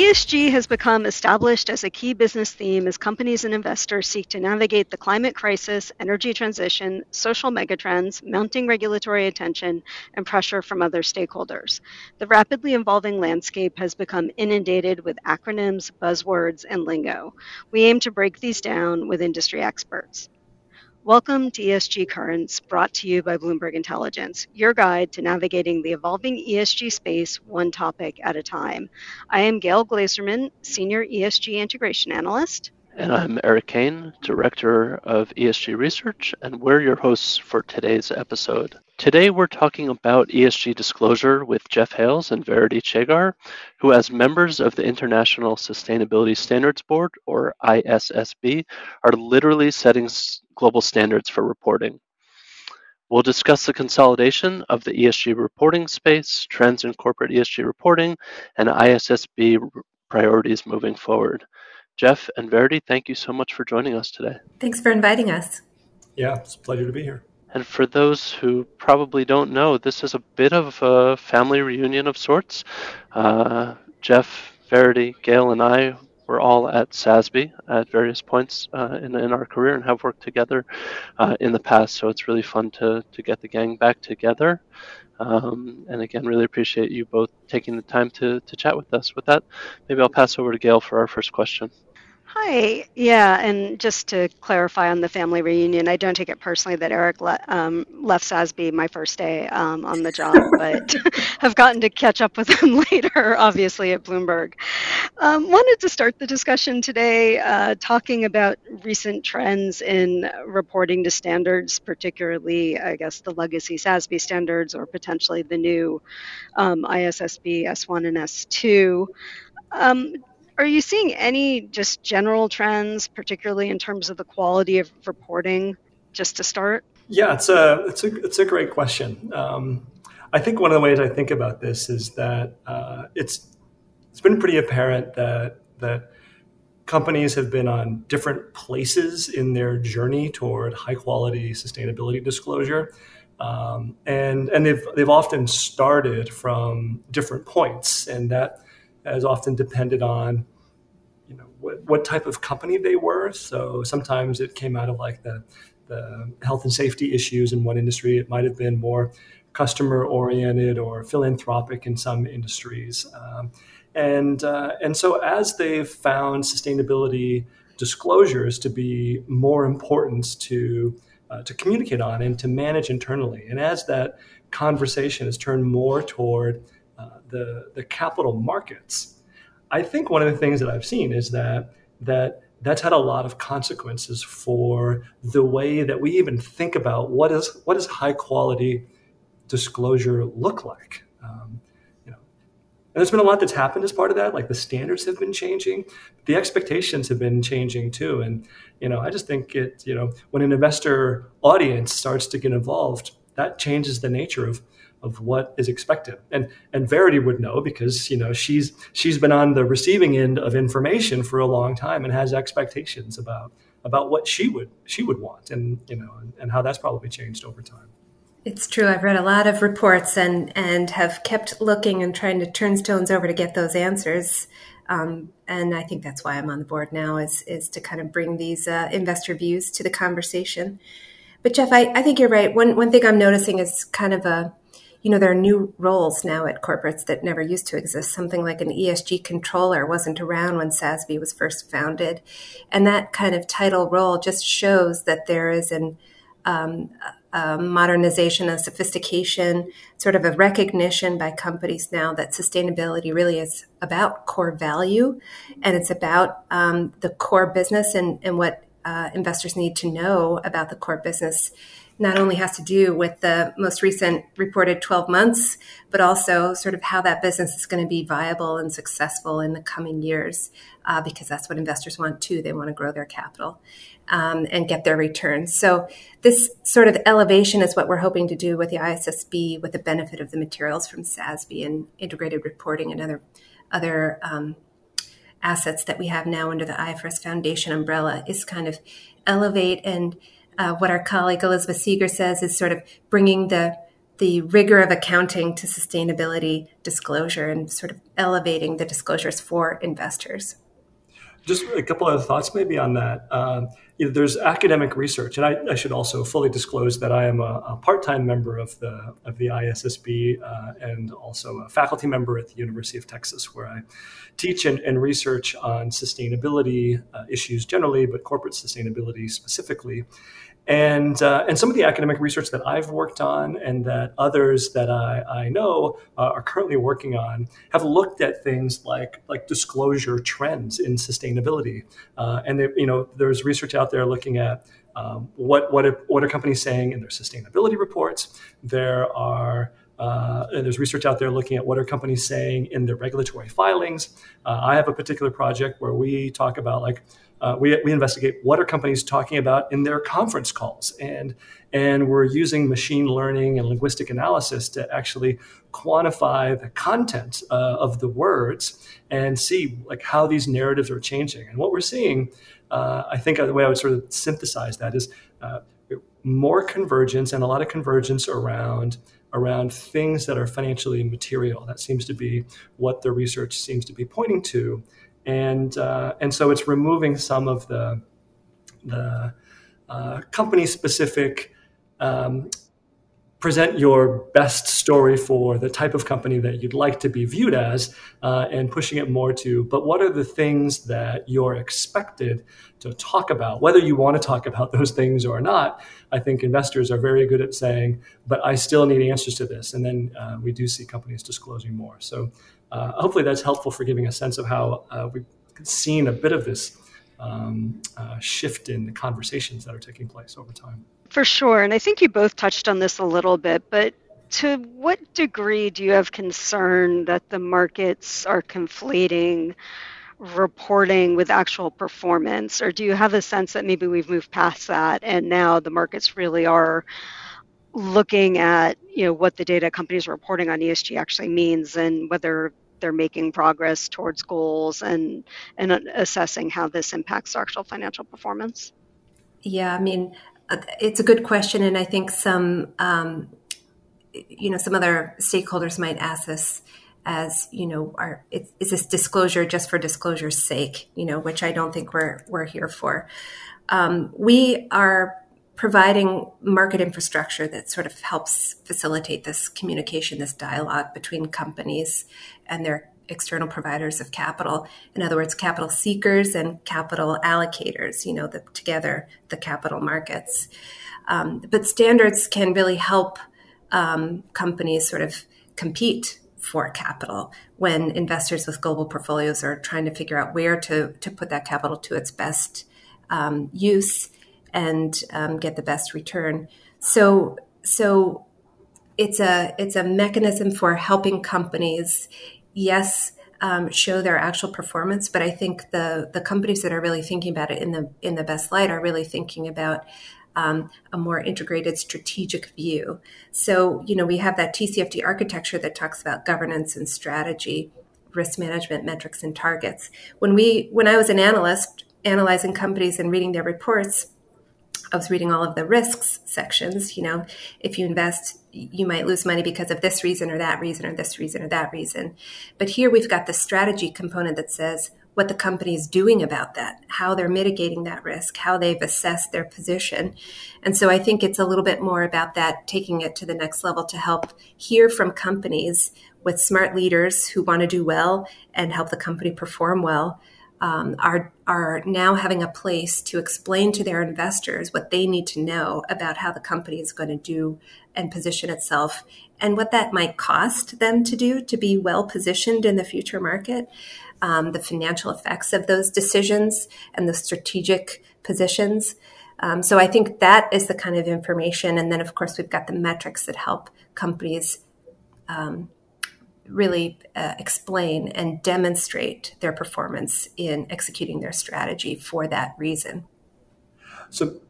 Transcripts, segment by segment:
ESG has become established as a key business theme as companies and investors seek to navigate the climate crisis, energy transition, social megatrends, mounting regulatory attention, and pressure from other stakeholders. The rapidly evolving landscape has become inundated with acronyms, buzzwords, and lingo. We aim to break these down with industry experts. Welcome to ESG Currents, brought to you by Bloomberg Intelligence, your guide to navigating the evolving ESG space one topic at a time. I am Gail Glazerman, Senior ESG Integration Analyst. And I'm Eric Kane, Director of ESG Research, and we're your hosts for today's episode. Today, we're talking about ESG disclosure with Jeff Hales and Verity Chegar, who, as members of the International Sustainability Standards Board, or ISSB, are literally setting global standards for reporting. We'll discuss the consolidation of the ESG reporting space, trends in corporate ESG reporting, and ISSB priorities moving forward. Jeff and Verity, thank you so much for joining us today. Thanks for inviting us. Yeah, it's a pleasure to be here. And for those who probably don't know, this is a bit of a family reunion of sorts. Uh, Jeff, Verity, Gail, and I were all at SASB at various points uh, in, in our career and have worked together uh, in the past. So it's really fun to, to get the gang back together. Um, and again, really appreciate you both taking the time to, to chat with us. With that, maybe I'll pass over to Gail for our first question. Hi. Yeah, and just to clarify on the family reunion, I don't take it personally that Eric le- um, left SASB my first day um, on the job, but have gotten to catch up with him later, obviously at Bloomberg. Um, wanted to start the discussion today uh, talking about recent trends in reporting to standards, particularly, I guess, the legacy SASB standards or potentially the new um, ISSB S1 and S2. Um, are you seeing any just general trends, particularly in terms of the quality of reporting, just to start? Yeah, it's a it's a it's a great question. Um, I think one of the ways I think about this is that uh, it's it's been pretty apparent that that companies have been on different places in their journey toward high quality sustainability disclosure. Um, and and they've they've often started from different points, and that has often depended on you know what, what type of company they were. So sometimes it came out of like the the health and safety issues in one industry. It might have been more customer oriented or philanthropic in some industries. Um, and uh, and so as they've found sustainability disclosures to be more important to uh, to communicate on and to manage internally, and as that conversation has turned more toward the the capital markets, I think one of the things that I've seen is that that that's had a lot of consequences for the way that we even think about what is what does high quality disclosure look like. Um, you know, and there's been a lot that's happened as part of that. Like the standards have been changing, the expectations have been changing too. And you know, I just think it. You know, when an investor audience starts to get involved, that changes the nature of of what is expected. And and Verity would know because you know she's she's been on the receiving end of information for a long time and has expectations about about what she would she would want and you know and, and how that's probably changed over time. It's true. I've read a lot of reports and and have kept looking and trying to turn stones over to get those answers. Um, and I think that's why I'm on the board now is is to kind of bring these uh, investor views to the conversation. but Jeff, I, I think you're right. One one thing I'm noticing is kind of a you know, there are new roles now at corporates that never used to exist. Something like an ESG controller wasn't around when SASB was first founded. And that kind of title role just shows that there is an um, a modernization, a sophistication, sort of a recognition by companies now that sustainability really is about core value and it's about um, the core business and, and what uh, investors need to know about the core business not only has to do with the most recent reported 12 months, but also sort of how that business is going to be viable and successful in the coming years, uh, because that's what investors want too. They want to grow their capital um, and get their returns. So, this sort of elevation is what we're hoping to do with the ISSB with the benefit of the materials from SASB and integrated reporting and other, other um, assets that we have now under the IFRS Foundation umbrella, is kind of elevate and uh, what our colleague Elizabeth Seeger says is sort of bringing the the rigor of accounting to sustainability disclosure and sort of elevating the disclosures for investors. Just a couple of thoughts maybe on that. Um, you know, there's academic research, and I, I, should also fully disclose that I am a, a part-time member of the of the ISSB uh, and also a faculty member at the University of Texas, where I teach and, and research on sustainability uh, issues generally, but corporate sustainability specifically. And, uh, and some of the academic research that I've worked on and that others that I, I know uh, are currently working on have looked at things like, like disclosure trends in sustainability. Uh, and they, you know, there's research out there looking at um, what, what, are, what are companies saying in their sustainability reports. There are uh, there's research out there looking at what are companies saying in their regulatory filings. Uh, I have a particular project where we talk about like uh, we, we investigate what are companies talking about in their conference calls and and we're using machine learning and linguistic analysis to actually quantify the content uh, of the words and see like how these narratives are changing and what we're seeing uh, i think the way i would sort of synthesize that is uh, more convergence and a lot of convergence around around things that are financially material. That seems to be what the research seems to be pointing to. And uh, and so it's removing some of the the uh, company specific um, present your best story for the type of company that you'd like to be viewed as uh, and pushing it more to but what are the things that you're expected to talk about whether you want to talk about those things or not i think investors are very good at saying but i still need answers to this and then uh, we do see companies disclosing more so uh, hopefully that's helpful for giving a sense of how uh, we've seen a bit of this um, uh, shift in the conversations that are taking place over time. For sure. And I think you both touched on this a little bit, but to what degree do you have concern that the markets are conflating reporting with actual performance? Or do you have a sense that maybe we've moved past that and now the markets really are looking at you know what the data companies are reporting on ESG actually means and whether they're making progress towards goals and and assessing how this impacts actual financial performance? Yeah, I mean, it's a good question, and I think some um, you know some other stakeholders might ask this as you know are is this disclosure just for disclosure's sake you know which i don't think we're we're here for. Um, we are providing market infrastructure that sort of helps facilitate this communication, this dialogue between companies and their external providers of capital. In other words, capital seekers and capital allocators, you know, the, together, the capital markets. Um, but standards can really help um, companies sort of compete for capital when investors with global portfolios are trying to figure out where to, to put that capital to its best um, use and um, get the best return. So so it's a it's a mechanism for helping companies. Yes. Um, show their actual performance, but I think the the companies that are really thinking about it in the in the best light are really thinking about um, a more integrated strategic view. So, you know, we have that TCFD architecture that talks about governance and strategy, risk management, metrics, and targets. When we, when I was an analyst analyzing companies and reading their reports, I was reading all of the risks sections. You know, if you invest, you might lose money because of this reason or that reason or this reason or that reason. But here we've got the strategy component that says, what the company is doing about that, how they're mitigating that risk, how they've assessed their position. And so I think it's a little bit more about that, taking it to the next level to help hear from companies with smart leaders who want to do well and help the company perform well. Um, are are now having a place to explain to their investors what they need to know about how the company is going to do and position itself, and what that might cost them to do to be well positioned in the future market um, the financial effects of those decisions and the strategic positions. Um, so I think that is the kind of information. And then, of course, we've got the metrics that help companies um, really uh, explain and demonstrate their performance in executing their strategy for that reason. So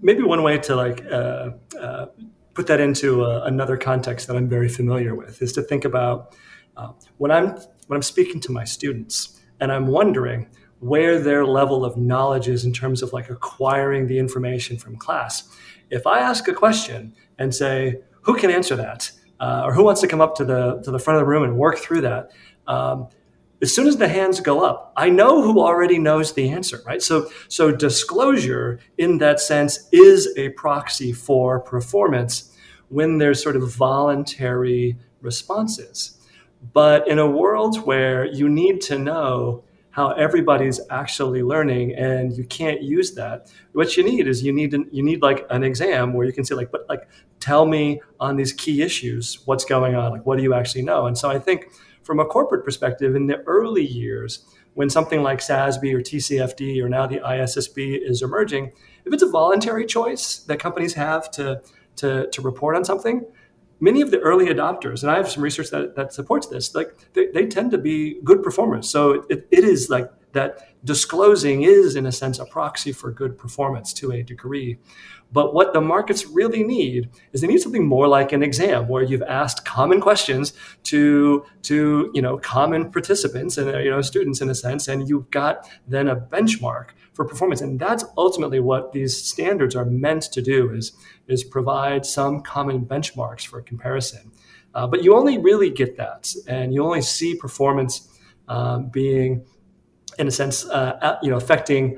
maybe one way to like uh, uh, put that into uh, another context that I'm very familiar with is to think about uh, when I'm when I'm speaking to my students and I'm wondering where their level of knowledge is in terms of like acquiring the information from class. If I ask a question and say, "Who can answer that?" Uh, or who wants to come up to the to the front of the room and work through that? Um, as soon as the hands go up, I know who already knows the answer, right? So, so disclosure in that sense is a proxy for performance when there's sort of voluntary responses. But in a world where you need to know how everybody's actually learning and you can't use that, what you need is you need you need like an exam where you can say like, but like tell me on these key issues what's going on, like what do you actually know? And so I think from a corporate perspective, in the early years, when something like SASB or TCFD or now the ISSB is emerging, if it's a voluntary choice that companies have to to, to report on something, many of the early adopters, and I have some research that, that supports this, like they, they tend to be good performers. So it, it is like that disclosing is, in a sense, a proxy for good performance to a degree. But what the markets really need is they need something more like an exam where you've asked common questions to, to you know, common participants and you know, students in a sense, and you've got then a benchmark for performance. And that's ultimately what these standards are meant to do is, is provide some common benchmarks for comparison. Uh, but you only really get that, and you only see performance um, being, in a sense, uh, you know, affecting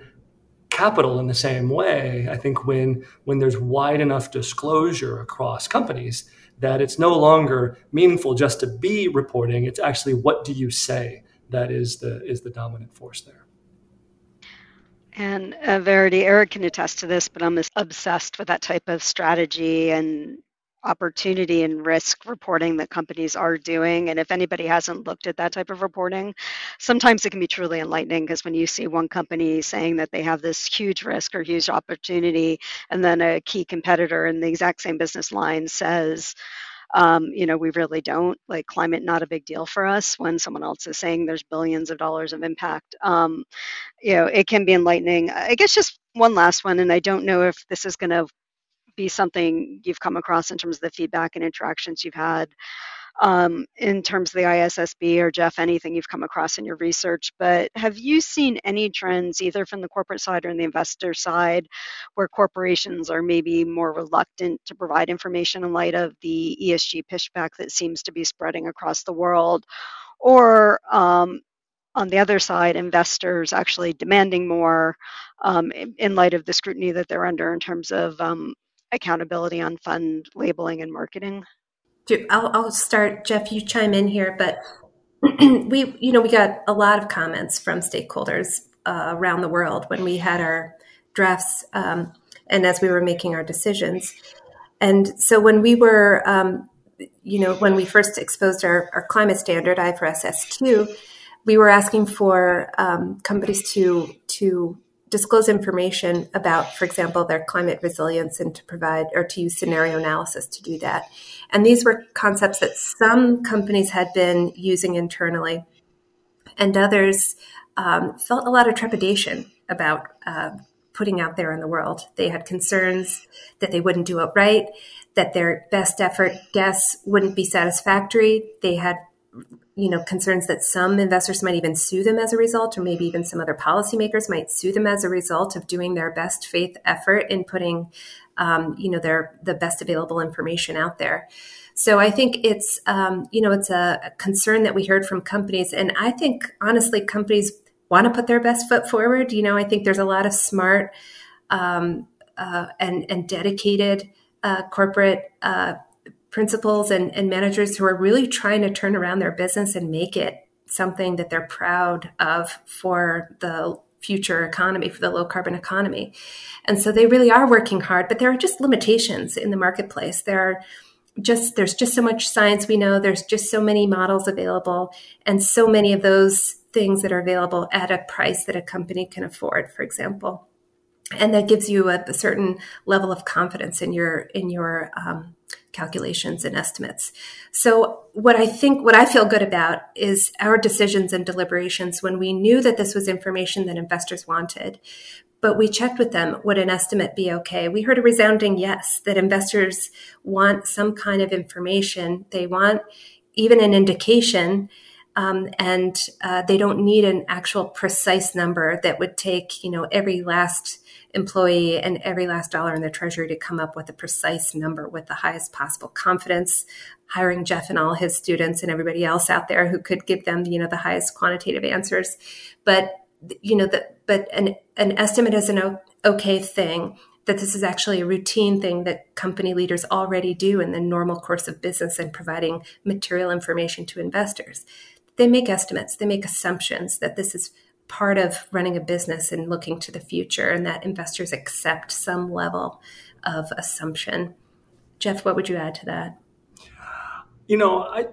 capital in the same way. I think when when there's wide enough disclosure across companies that it's no longer meaningful just to be reporting. It's actually what do you say that is the is the dominant force there. And uh, Verity, Eric can attest to this, but I'm obsessed with that type of strategy and opportunity and risk reporting that companies are doing. And if anybody hasn't looked at that type of reporting, sometimes it can be truly enlightening because when you see one company saying that they have this huge risk or huge opportunity, and then a key competitor in the exact same business line says, um, you know, we really don't like climate, not a big deal for us when someone else is saying there's billions of dollars of impact. Um, you know, it can be enlightening. I guess just one last one, and I don't know if this is going to be something you've come across in terms of the feedback and interactions you've had um, in terms of the ISSB or Jeff, anything you've come across in your research. But have you seen any trends, either from the corporate side or in the investor side, where corporations are maybe more reluctant to provide information in light of the ESG pushback that seems to be spreading across the world? Or um, on the other side, investors actually demanding more um, in, light of the scrutiny that they're under in terms of um, accountability on fund labeling and marketing? I'll, I'll start, Jeff. You chime in here, but we, you know, we got a lot of comments from stakeholders uh, around the world when we had our drafts um, and as we were making our decisions. And so when we were, um, you know, when we first exposed our, our climate standard IFRS S2, we were asking for um, companies to to disclose information about, for example, their climate resilience and to provide or to use scenario analysis to do that. And these were concepts that some companies had been using internally, and others um, felt a lot of trepidation about uh, putting out there in the world. They had concerns that they wouldn't do it right, that their best effort guess wouldn't be satisfactory. They had you know concerns that some investors might even sue them as a result or maybe even some other policymakers might sue them as a result of doing their best faith effort in putting um, you know their the best available information out there so i think it's um, you know it's a concern that we heard from companies and i think honestly companies want to put their best foot forward. You know, I think there's a lot of smart um, uh, and and dedicated uh, corporate uh, principals and, and managers who are really trying to turn around their business and make it something that they're proud of for the future economy, for the low carbon economy. And so they really are working hard, but there are just limitations in the marketplace. There are just there's just so much science we know there's just so many models available and so many of those things that are available at a price that a company can afford for example and that gives you a, a certain level of confidence in your in your um, calculations and estimates. So what i think what i feel good about is our decisions and deliberations when we knew that this was information that investors wanted but we checked with them would an estimate be okay? We heard a resounding yes that investors want some kind of information. They want even an indication um, and uh, they don't need an actual precise number that would take you know every last employee and every last dollar in the treasury to come up with a precise number with the highest possible confidence hiring jeff and all his students and everybody else out there who could give them you know the highest quantitative answers. But you know that but an, an estimate is an okay thing that this is actually a routine thing that company leaders already do in the normal course of business and providing material information to investors they make estimates, they make assumptions that this is part of running a business and looking to the future, and that investors accept some level of assumption. Jeff, what would you add to that? You know, I,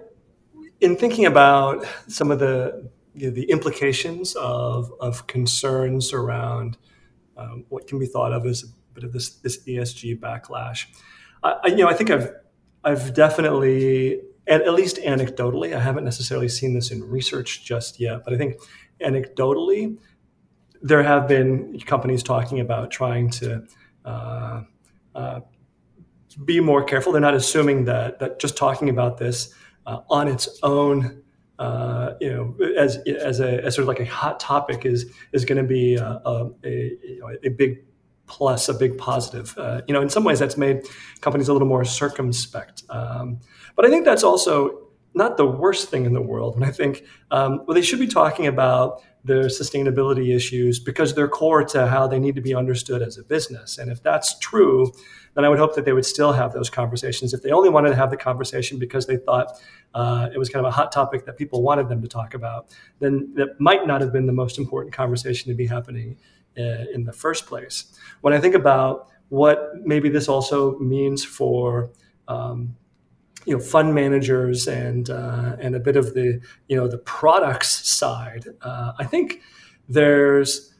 in thinking about some of the you know, the implications of of concerns around um, what can be thought of as a bit of this this ESG backlash, I, you know, I think I've I've definitely and at least anecdotally, I haven't necessarily seen this in research just yet, but I think anecdotally, there have been companies talking about trying to uh, uh, be more careful. They're not assuming that that just talking about this uh, on its own, uh, you know, as as a as sort of like a hot topic is is going to be a, a, a, you know, a big plus, a big positive. Uh, you know, in some ways, that's made companies a little more circumspect. Um, but I think that's also not the worst thing in the world. And I think, um, well, they should be talking about their sustainability issues because they're core to how they need to be understood as a business. And if that's true, then I would hope that they would still have those conversations. If they only wanted to have the conversation because they thought uh, it was kind of a hot topic that people wanted them to talk about, then that might not have been the most important conversation to be happening uh, in the first place. When I think about what maybe this also means for um, you know fund managers and uh, and a bit of the you know the products side. Uh, I think there's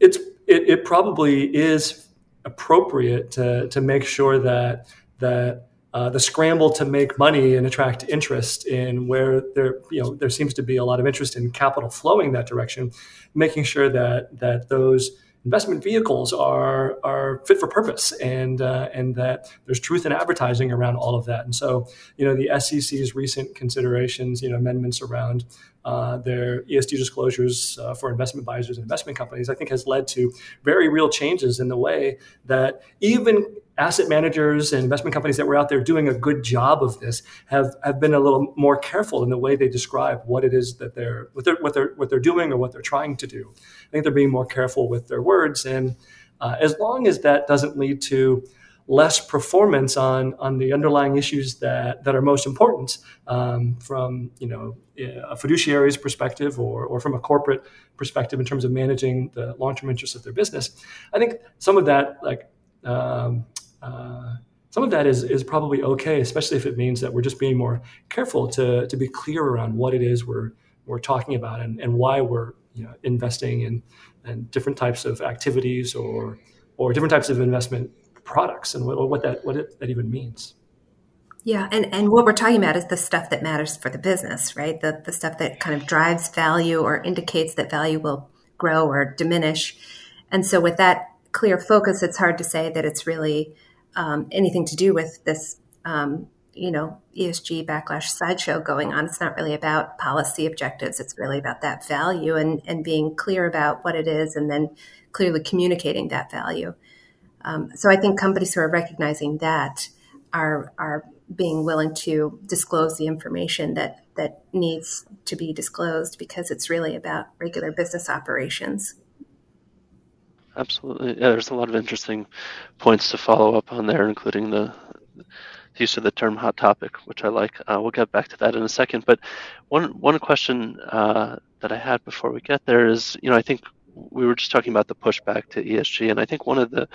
it's it, it, probably is appropriate to to make sure that that uh, the scramble to make money and attract interest in where there you know there seems to be a lot of interest in capital flowing that direction, making sure that that those investment vehicles are are fit for purpose and uh, and that there's truth in advertising around all of that. And so, you know, the SEC's recent considerations, you know, amendments around uh, their ESG disclosures uh, for investment advisors and investment companies, I think has led to very real changes in the way that even asset managers and investment companies that were out there doing a good job of this have, have been a little more careful in the way they describe what it is that they're what they're what they're what they're doing or what they're trying to do. I think they're being more careful with their words, and uh, as long as that doesn't lead to less performance on on the underlying issues that that are most important um, from you know a fiduciary's perspective or or from a corporate perspective in terms of managing the long term interests of their business. I think some of that like um, uh, some of that is is probably okay, especially if it means that we're just being more careful to to be clear around what it is we're we're talking about and, and why we're you know, investing in, in different types of activities or or different types of investment products and what, what that what it, that even means. Yeah, and, and what we're talking about is the stuff that matters for the business, right? The the stuff that kind of drives value or indicates that value will grow or diminish. And so with that clear focus, it's hard to say that it's really um, anything to do with this, um, you know, ESG backlash sideshow going on. It's not really about policy objectives. It's really about that value and, and being clear about what it is and then clearly communicating that value. Um, so I think companies who are recognizing that are are being willing to disclose the information that that needs to be disclosed because it's really about regular business operations. Absolutely. Yeah, there's a lot of interesting points to follow up on there, including the use of the term hot topic, which I like. Uh, we'll get back to that in a second. But one one question uh, that I had before we get there is, you know, I think we were just talking about the pushback to ESG, and I think one of the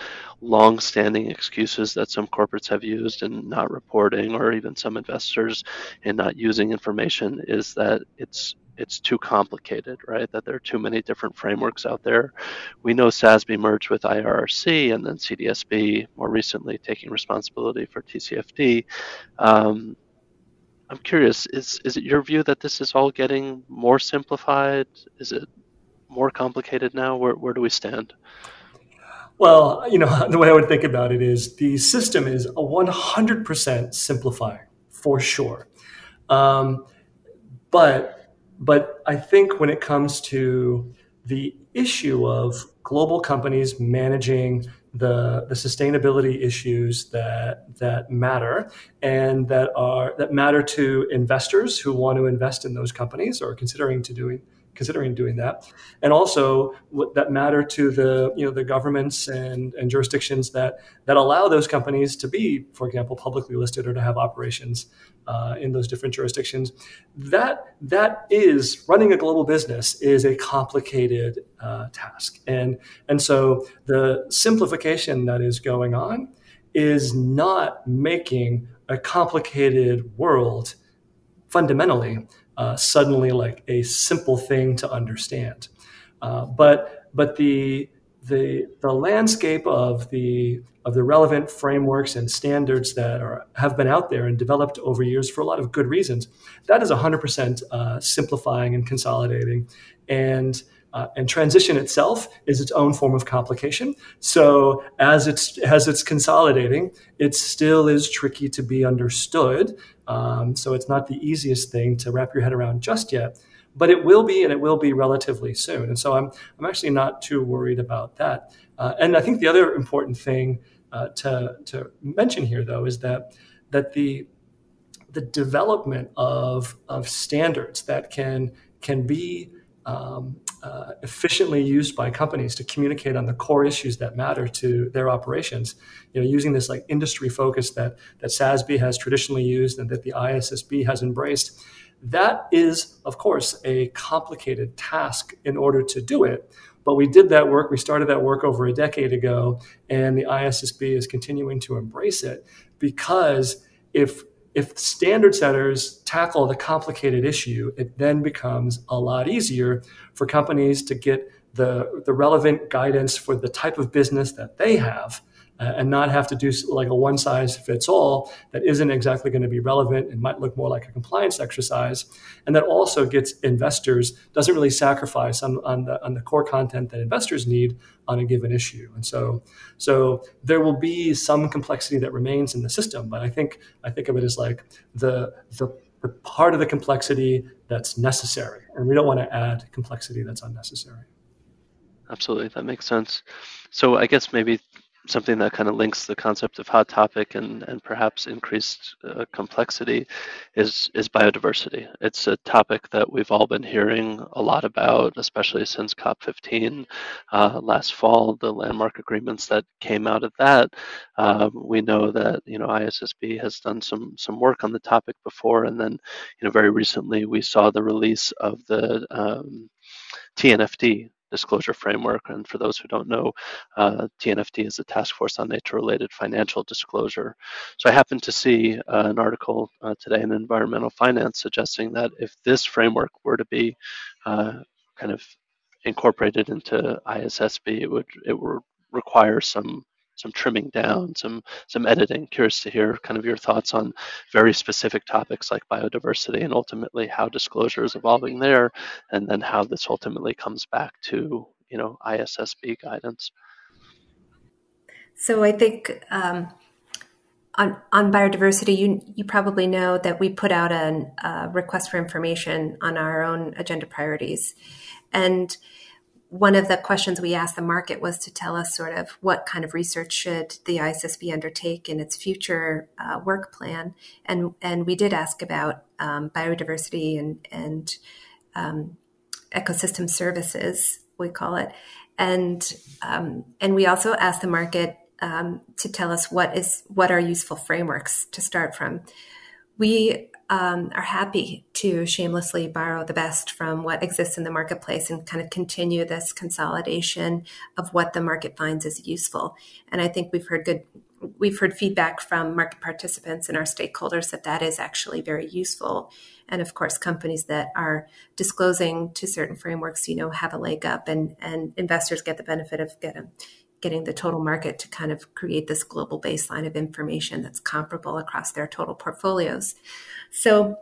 long-standing excuses that some corporates have used in not reporting, or even some investors in not using information, is that it's it's too complicated, right? That there are too many different frameworks out there. We know SASB merged with IIRC and then CDSB more recently taking responsibility for TCFD. Um, I'm curious, is, is it your view that this is all getting more simplified? Is it more complicated now? Where, where do we stand? Well, you know, the way I would think about it is the system is a 100% simplifying for sure. Um, but but I think when it comes to the issue of global companies managing the, the sustainability issues that that matter and that are that matter to investors who want to invest in those companies or considering to doing considering doing that, and also that matter to the you know the governments and, and jurisdictions that that allow those companies to be, for example, publicly listed or to have operations uh, in those different jurisdictions. That that is running a global business is a complicated uh, task, and and so the simplification that is going on is not making a complicated world fundamentally uh, suddenly like a simple thing to understand. Uh, but but the the the landscape of the of the relevant frameworks and standards that are have been out there and developed over years for a lot of good reasons. That is 100% uh, simplifying and consolidating, and uh, and transition itself is its own form of complication. So as it's as it's consolidating, it still is tricky to be understood. Um, so it's not the easiest thing to wrap your head around just yet, but it will be, and it will be relatively soon. And so I'm I'm actually not too worried about that. Uh, and I think the other important thing uh, to to mention here, though, is that that the the development of of standards that can can be um, uh, efficiently used by companies to communicate on the core issues that matter to their operations. You know, using this like industry focus that that SASB has traditionally used and that the ISSB has embraced. That is, of course, a complicated task in order to do it. But we did that work. We started that work over a decade ago, and the ISSB is continuing to embrace it because if if standard setters tackle the complicated issue, it then becomes a lot easier for companies to get the, the relevant guidance for the type of business that they have Uh, and not have to do like a one size fits all that isn't exactly going to be relevant and might look more like a compliance exercise. And that also gets investors, doesn't really sacrifice on, on, the, on the core content that investors need on a given issue. And so, so there will be some complexity that remains in the system, but I think, I think of it as like the, the, the part of the complexity that's necessary. And we don't want to add complexity that's unnecessary. Absolutely, that makes sense. So I guess maybe something that kind of links the concept of hot topic and, and perhaps increased uh, complexity is, is biodiversity. It's a topic that we've all been hearing a lot about, especially since COP15 uh, last fall, the landmark agreements that came out of that. Um, we know that, you know, ISSB has done some, some work on the topic before, and then, you know, very recently we saw the release of the um, TNFD, disclosure framework. And for those who don't know, uh, TNFD is a task force on nature related financial disclosure. So I happened to see uh, an article uh, today in Environmental Finance suggesting that if this framework were to be uh, kind of incorporated into ISSB, it would it would require some some trimming down, some some editing. Curious to hear kind of your thoughts on very specific topics like biodiversity and ultimately how disclosure is evolving there, and then how this ultimately comes back to you know ISSB guidance. So I think um, on on biodiversity, you you probably know that we put out a uh, request for information on our own agenda priorities, and one of the questions we asked the market was to tell us sort of what kind of research should the ISSB undertake in its future uh, work plan, and and we did ask about um, biodiversity and and um, ecosystem services, we call it, and um, and we also asked the market um, to tell us what is what are useful frameworks to start from. We um, are happy to shamelessly borrow the best from what exists in the marketplace and kind of continue this consolidation of what the market finds as useful. And I think we've heard good we've heard feedback from market participants and our stakeholders that that is actually very useful and of course companies that are disclosing to certain frameworks you know have a leg up and and investors get the benefit of getting getting the total market to kind of create this global baseline of information that's comparable across their total portfolios. So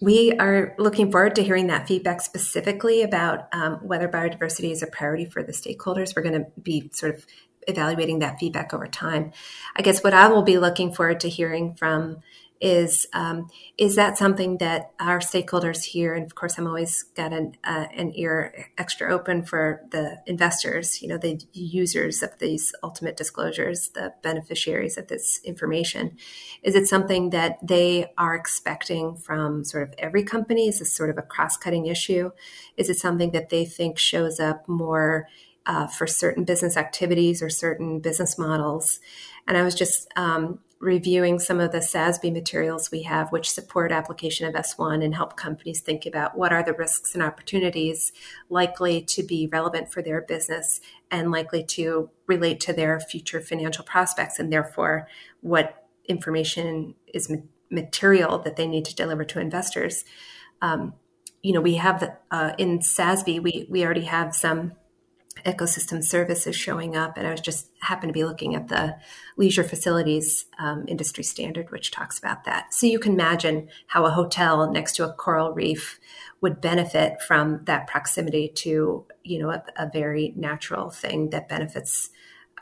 we are looking forward to hearing that feedback specifically about um, whether biodiversity is a priority for the stakeholders. We're going to be sort of evaluating that feedback over time. I guess what I will be looking forward to hearing from is um, is that something that our stakeholders here and of course i'm always got an, uh, an ear extra open for the investors you know the users of these ultimate disclosures the beneficiaries of this information. Is it something that they are expecting from sort of every company? Is this sort of a cross-cutting issue? Is it something that they think shows up more uh, for certain business activities or certain business models? And i was just um, reviewing some of the SASB materials we have, which support application of S1 and help companies think about what are the risks and opportunities likely to be relevant for their business and likely to relate to their future financial prospects, and therefore what information is material that they need to deliver to investors. Um, you know, we have the, uh, in SASB, we we already have some ecosystem services showing up. And I was just happened to be looking at the leisure facilities um, industry standard, which talks about that. So you can imagine how a hotel next to a coral reef would benefit from that proximity to, you know, a, a very natural thing that benefits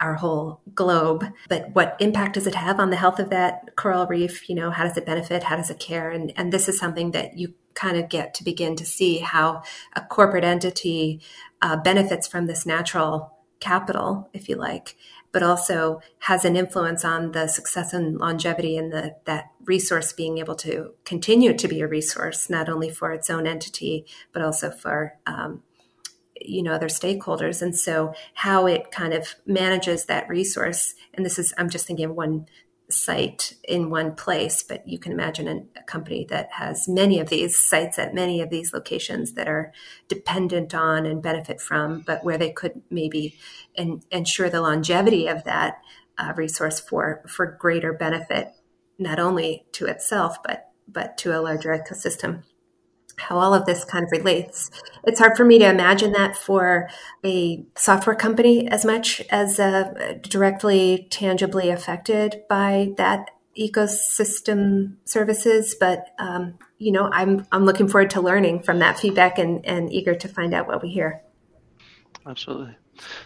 our whole globe. But what impact does it have on the health of that coral reef? You know, how does it benefit? How does it care? And and this is something that you kind of get to begin to see how a corporate entity uh, benefits from this natural capital, if you like, but also has an influence on the success and longevity and the, that resource being able to continue to be a resource, not only for its own entity, but also for um, you know other stakeholders. And so how it kind of manages that resource and this is i'm just thinking of one site in one place, but you can imagine a, company that has many of these sites at many of these locations that are dependent on and benefit from, but where they could maybe ensure the longevity of that uh, resource for for greater benefit, not only to itself but but to a larger ecosystem how all of this kind of relates. It's hard for me to imagine that for a software company as much as uh, directly, tangibly affected by that ecosystem services. But um, you know, I'm I'm looking forward to learning from that feedback and, and eager to find out what we hear. Absolutely.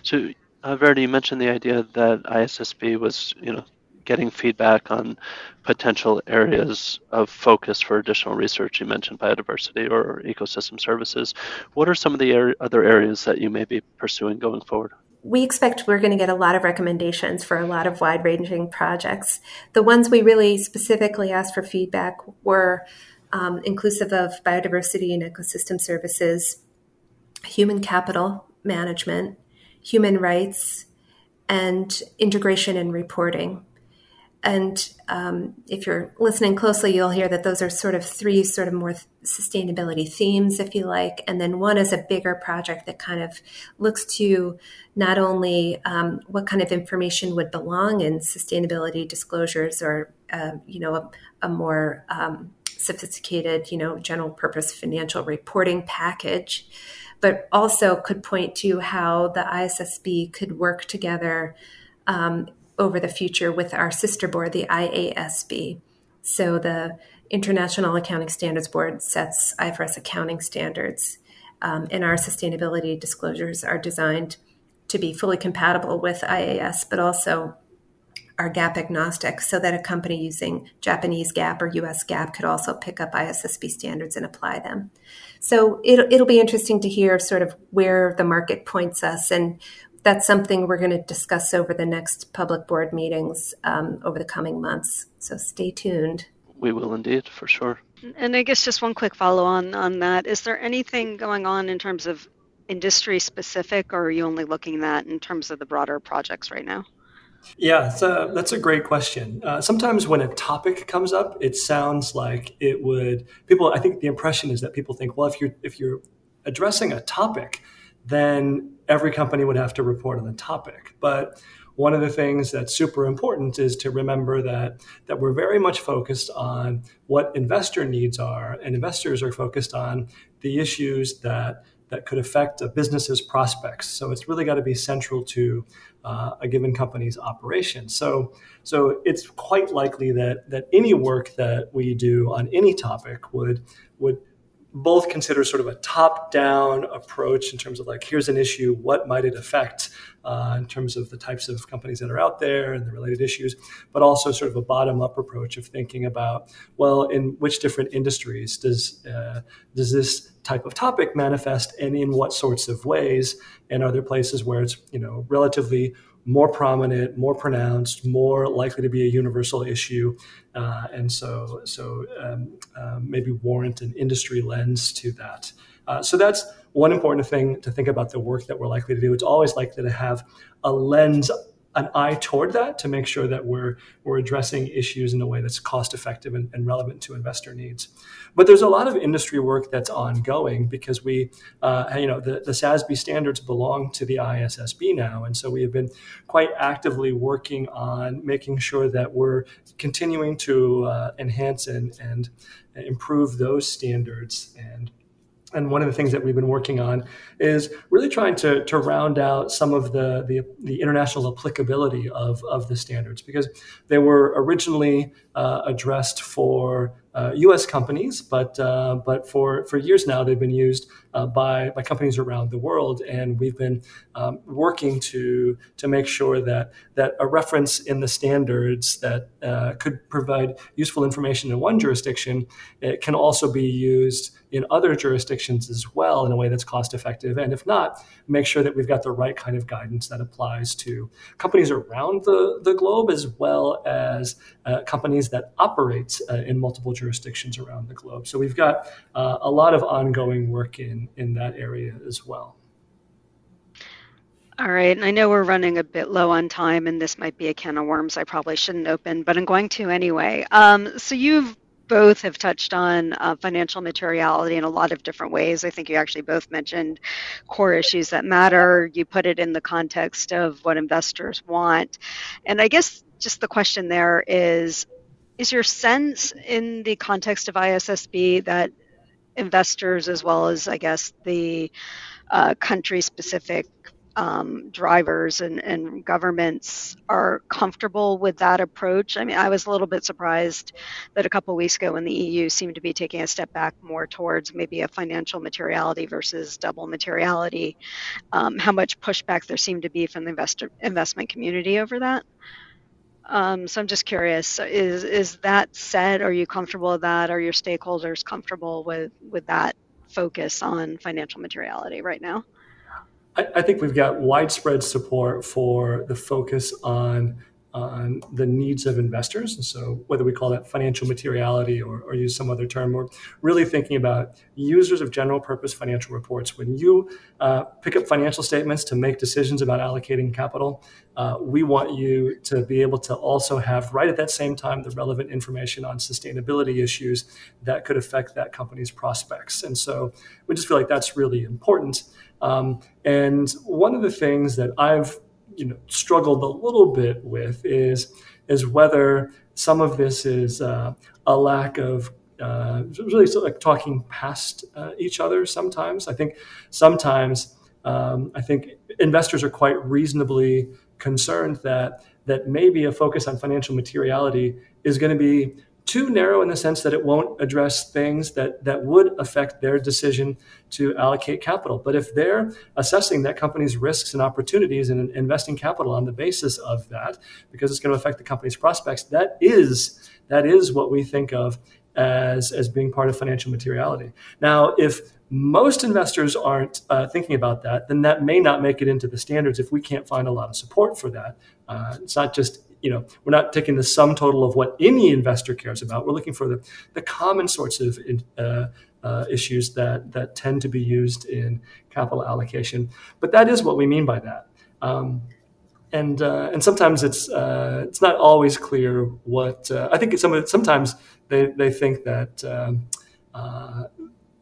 So, uh, Verity, you mentioned the idea that ISSB was, you know, getting feedback on potential areas of focus for additional research. You mentioned biodiversity or ecosystem services. What are some of the er- other areas that you may be pursuing going forward? we expect we're going to get a lot of recommendations for a lot of wide ranging projects. The ones we really specifically asked for feedback were um, inclusive of biodiversity and ecosystem services, human capital management, human rights, and integration and reporting. And um, if you're listening closely, you'll hear that those are sort of three sort of more sustainability themes, if you like. And then one is a bigger project that kind of looks to not only um, what kind of information would belong in sustainability disclosures or, uh, you know, a, a more um, sophisticated, you know, general purpose financial reporting package, but also could point to how the ISSB could work together um, over the future with our sister board, the IASB. So the International Accounting Standards Board sets IFRS accounting standards, um, and our sustainability disclosures are designed to be fully compatible with IAS, but also are GAAP agnostic so that a company using Japanese GAAP or US GAAP could also pick up ISSB standards and apply them. So it'll, it'll be interesting to hear sort of where the market points us. And that's something we're going to discuss over the next public board meetings um, over the coming months. So stay tuned. We will indeed, for sure. And I guess just one quick follow on on that. Is there anything going on in terms of industry specific, or are you only looking at in terms of the broader projects right now? Yeah, a, that's a great question. Uh, sometimes when a topic comes up, it sounds like it would people. I think the impression is that people think, well, if you're if you're addressing a topic, then every company would have to report on the topic. But one of the things that's super important is to remember that that we're very much focused on what investor needs are, and investors are focused on the issues that that could affect a business's prospects. So it's really got to be central to uh, a given company's operation. So, so it's quite likely that that any work that we do on any topic would would both consider sort of a top-down approach in terms of like here's an issue, what might it affect uh, in terms of the types of companies that are out there and the related issues, but also sort of a bottom-up approach of thinking about well, in which different industries does uh, does this type of topic manifest, and in what sorts of ways, and are there places where it's you know relatively more prominent, more pronounced, more likely to be a universal issue, uh, and so so um, uh, maybe warrant an industry lens to that. Uh, so that's one important thing to think about the work that we're likely to do. It's always likely to have a lens an eye toward that to make sure that we're we're addressing issues in a way that's cost effective and, and relevant to investor needs. But there's a lot of industry work that's ongoing because we, uh, you know, the, the SASB standards belong to the ISSB now, and so we have been quite actively working on making sure that we're continuing to uh, enhance and and improve those standards and and one of the things that we've been working on is really trying to, to round out some of the, the, the international applicability of, of the standards because they were originally uh, addressed for uh, U.S. companies, but uh, but for, for years now they've been used uh, by by companies around the world, and we've been um, working to to make sure that that a reference in the standards that uh, could provide useful information in one jurisdiction it can also be used in other jurisdictions as well in a way that's cost effective, and if not, make sure that we've got the right kind of guidance that applies to companies around the, the globe as well as uh, companies that operate uh, in multiple jurisdictions around the globe. So we've got uh, a lot of ongoing work in, in that area as well. All right, and I know we're running a bit low on time, and this might be a can of worms I probably shouldn't open, but I'm going to anyway. Um, so you've both have touched on uh, financial materiality in a lot of different ways. I think you actually both mentioned core issues that matter. You put it in the context of what investors want. And I guess just the question there is is your sense in the context of ISSB that investors, as well as I guess the uh, country specific um, drivers and, and governments are comfortable with that approach. I mean, I was a little bit surprised that a couple weeks ago when the EU seemed to be taking a step back more towards maybe a financial materiality versus double materiality, um, how much pushback there seemed to be from the investor, investment community over that. Um, so I'm just curious: is is that said? Are you comfortable with that? Are your stakeholders comfortable with with that focus on financial materiality right now? I, I think we've got widespread support for the focus on on the needs of investors. And so, whether we call that financial materiality or, or, use some other term, we're really thinking about users of general purpose financial reports. When you uh, pick up financial statements to make decisions about allocating capital, uh, we want you to be able to also have, right at that same time, the relevant information on sustainability issues that could affect that company's prospects. And so, we just feel like that's really important. Um, and one of the things that I've you know struggled a little bit with is is whether some of this is uh, a lack of uh, really sort of like talking past uh, each other. Sometimes I think sometimes um, I think investors are quite reasonably concerned that that maybe a focus on financial materiality is going to be too narrow in the sense that it won't address things that, that would affect their decision to allocate capital. But if they're assessing that company's risks and opportunities and investing capital on the basis of that, because it's going to affect the company's prospects, that is that is what we think of as, as being part of financial materiality. Now, if most investors aren't uh, thinking about that, then that may not make it into the standards if we can't find a lot of support for that. Uh, it's not just, you know, we're not taking the sum total of what any investor cares about. We're looking for the, the common sorts of uh, uh, issues that, that tend to be used in capital allocation. But that is what we mean by that. Um, and uh, and sometimes it's uh, it's not always clear what uh, I think. Some sometimes they, they think that um, uh,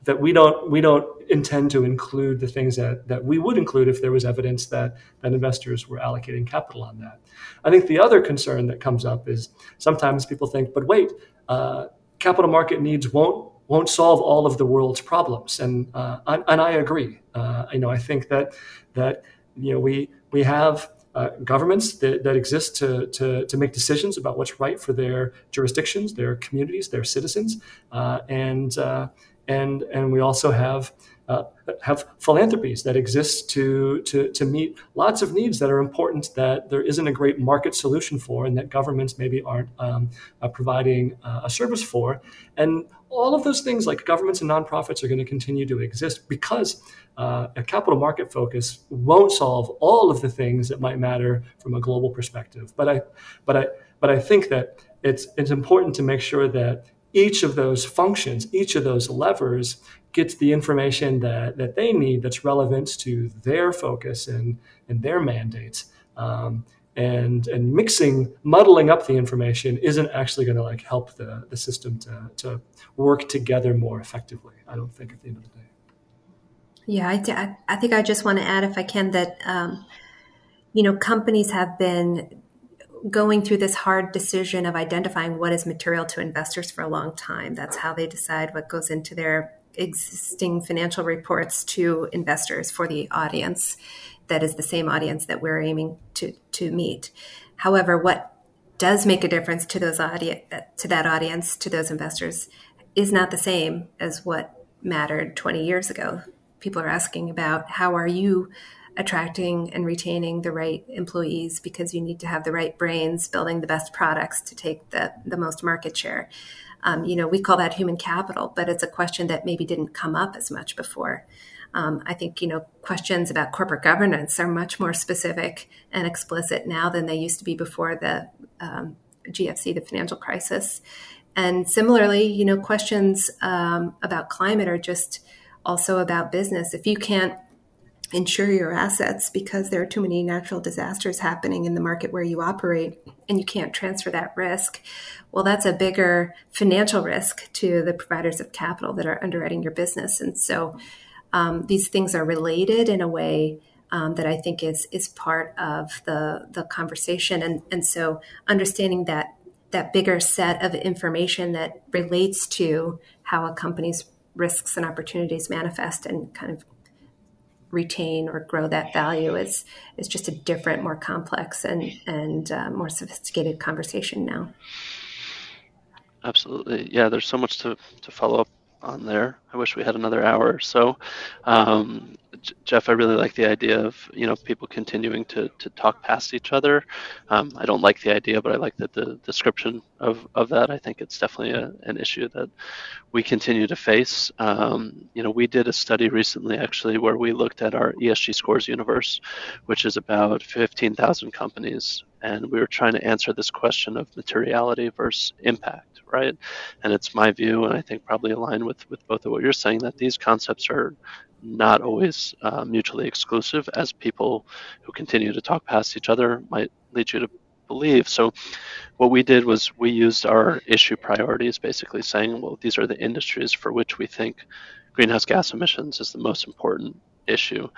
that we don't we don't intend to include the things that, that we would include if there was evidence that that investors were allocating capital on that. I think the other concern that comes up is sometimes people think, but wait, uh, capital market needs won't won't solve all of the world's problems, and uh, and, and, I agree. Uh, you know, I think that that you know we we have uh, governments that, that exist to, to, to make decisions about what's right for their jurisdictions, their communities, their citizens, uh, and uh, and and we also have uh, have philanthropies that exist to, to to meet lots of needs that are important that there isn't a great market solution for, and that governments maybe aren't um, uh, providing uh, a service for, and all of those things like governments and nonprofits are going to continue to exist because uh, a capital market focus won't solve all of the things that might matter from a global perspective. But I, but I, but I think that it's it's important to make sure that each of those functions, each of those levers, gets the information that that they need that's relevant to their focus and and their mandates. Um, and and mixing muddling up the information isn't actually going to like help the, the system to, to work together more effectively i don't think at the end of the day yeah, I, I think I just want to add, if I can, that um, you know companies have been going through this hard decision of identifying what is material to investors for a long time. That's how they decide what goes into their existing financial reports to investors for the audience that is the same audience that we're aiming to to meet. However, what does make a difference to those audience to that audience to those investors is not the same as what mattered 20 years ago people are asking about how are you attracting and retaining the right employees because you need to have the right brains building the best products to take the, the most market share. Um, you know, we call that human capital, but it's a question that maybe didn't come up as much before. Um, I think, you know, questions about corporate governance are much more specific and explicit now than they used to be before the um, GFC, the financial crisis. And similarly, you know, questions um, about climate are just also about business. If you can't insure your assets because there are too many natural disasters happening in the market where you operate and you can't transfer that risk, well, that's a bigger financial risk to the providers of capital that are underwriting your business. And so um, these things are related in a way um, that I think is is part of the the conversation. And and so understanding that that bigger set of information that relates to how a company's risks and opportunities manifest and kind of retain or grow that value is is just a different, more complex and and uh, more sophisticated conversation now. Absolutely, yeah. There's so much to to follow up on there. I wish we had another hour or so. Um, Jeff, I really like the idea of you know people continuing to, to talk past each other. Um, I don't like the idea, but I like the, the description of, of that. I think it's definitely a, an issue that we continue to face. Um, you know, we did a study recently actually where we looked at our ESG scores universe, which is about 15,000 companies, and we were trying to answer this question of materiality versus impact, right? And it's my view, and I think probably aligned with with both of what you're saying, that these concepts are not always uh, mutually exclusive, as people who continue to talk past each other might lead you to believe. So, what we did was we used our issue priorities, basically saying, well, these are the industries for which we think greenhouse gas emissions is the most important issue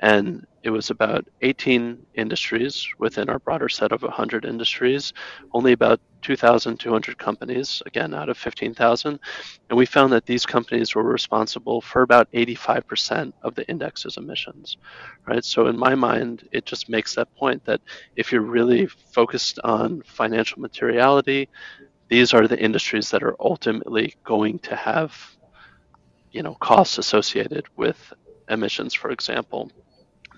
and it was about 18 industries within our broader set of 100 industries, only about 2,200 companies, again, out of 15,000. And we found that these companies were responsible for about 85% of the index's emissions, right? So, in my mind, it just makes that point that if you're really focused on financial materiality, these are the industries that are ultimately going to have, you know, costs associated with emissions, for example.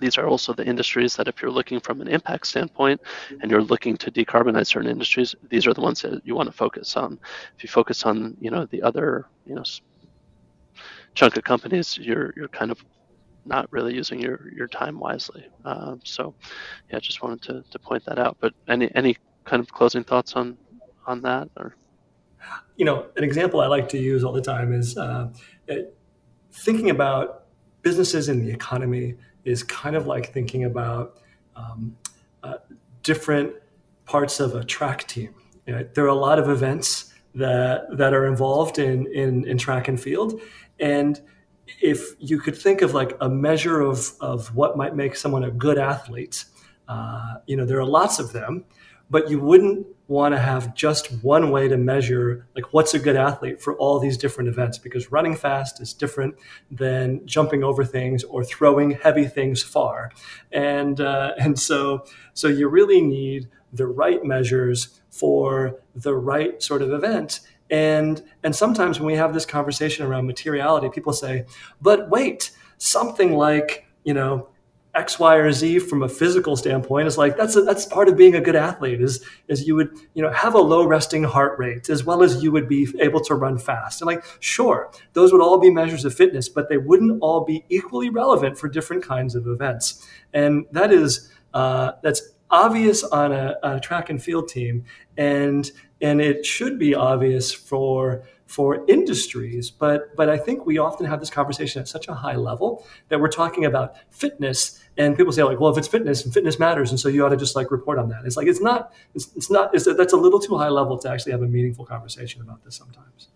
These are also the industries that, if you're looking from an impact standpoint and you're looking to decarbonize certain industries, these are the ones that you want to focus on. If you focus on, you know, the other, you know, chunk of companies, you're you're kind of not really using your your time wisely. Um, so, yeah, just wanted to, to point that out. But any any kind of closing thoughts on on that or? You know, an example I like to use all the time is uh, thinking about businesses in the economy is kind of like thinking about um, uh, different parts of a track team. There are a lot of events that that are involved in, in in track and field, and if you could think of like a measure of of what might make someone a good athlete, uh, you know, there are lots of them, but you wouldn't want to have just one way to measure like what's a good athlete for all these different events because running fast is different than jumping over things or throwing heavy things far. And uh, and so so you really need the right measures for the right sort of event. And and sometimes when we have this conversation around materiality people say but wait something like you know X, Y, or Z from a physical standpoint is like that's a, that's part of being a good athlete is is you would you know have a low resting heart rate as well as you would be able to run fast. And like sure those would all be measures of fitness but they wouldn't all be equally relevant for different kinds of events. And that is uh, that's obvious on a, a track and field team. And and it should be obvious for for industries. But but I think we often have this conversation at such a high level that we're talking about fitness, and people say like, well, if it's fitness and fitness matters, and so you ought to just like report on that. It's like it's not. It's, it's not. It's, that's a little too high level to actually have a meaningful conversation about this sometimes.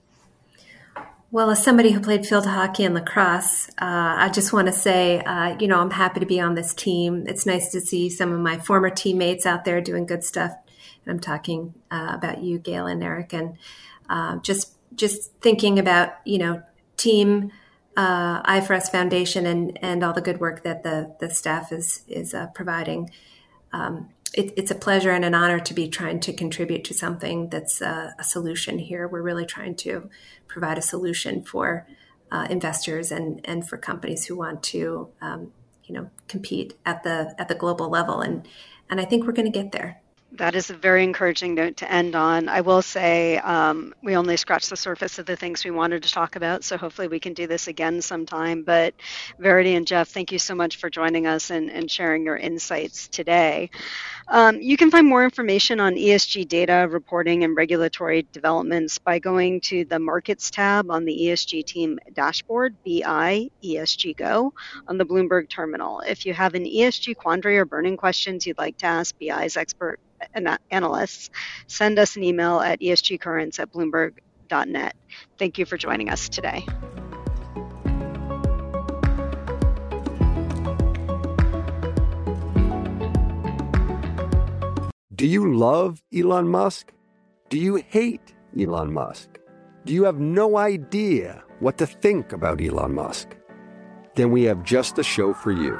Well, as somebody who played field hockey and lacrosse, uh, I just want to say, uh, you know, I'm happy to be on this team. It's nice to see some of my former teammates out there doing good stuff. And I'm talking uh, about you, Gail and Eric, and uh, just just thinking about you know team uh, IFRS Foundation and and all the good work that the the staff is is uh, providing. Um, it, it's a pleasure and an honor to be trying to contribute to something that's uh, a solution here. We're really trying to provide a solution for uh, investors and and for companies who want to um, you know compete at the at the global level and and I think we're going to get there that is a very encouraging note to end on. I will say um, we only scratched the surface of the things we wanted to talk about, so hopefully we can do this again sometime. But Verity and Jeff, thank you so much for joining us and, and sharing your insights today. Um, you can find more information on ESG data, reporting, and regulatory developments by going to the Markets tab on the ESG team dashboard, BI ESG Go, on the Bloomberg terminal. If you have an ESG quandary or burning questions you'd like to ask BI's expert analysts, send us an email at esgcurrents at bloomberg.net. Thank you for joining us today. Do you love Elon Musk? Do you hate Elon Musk? Do you have no idea what to think about Elon Musk? Then we have just the show for you.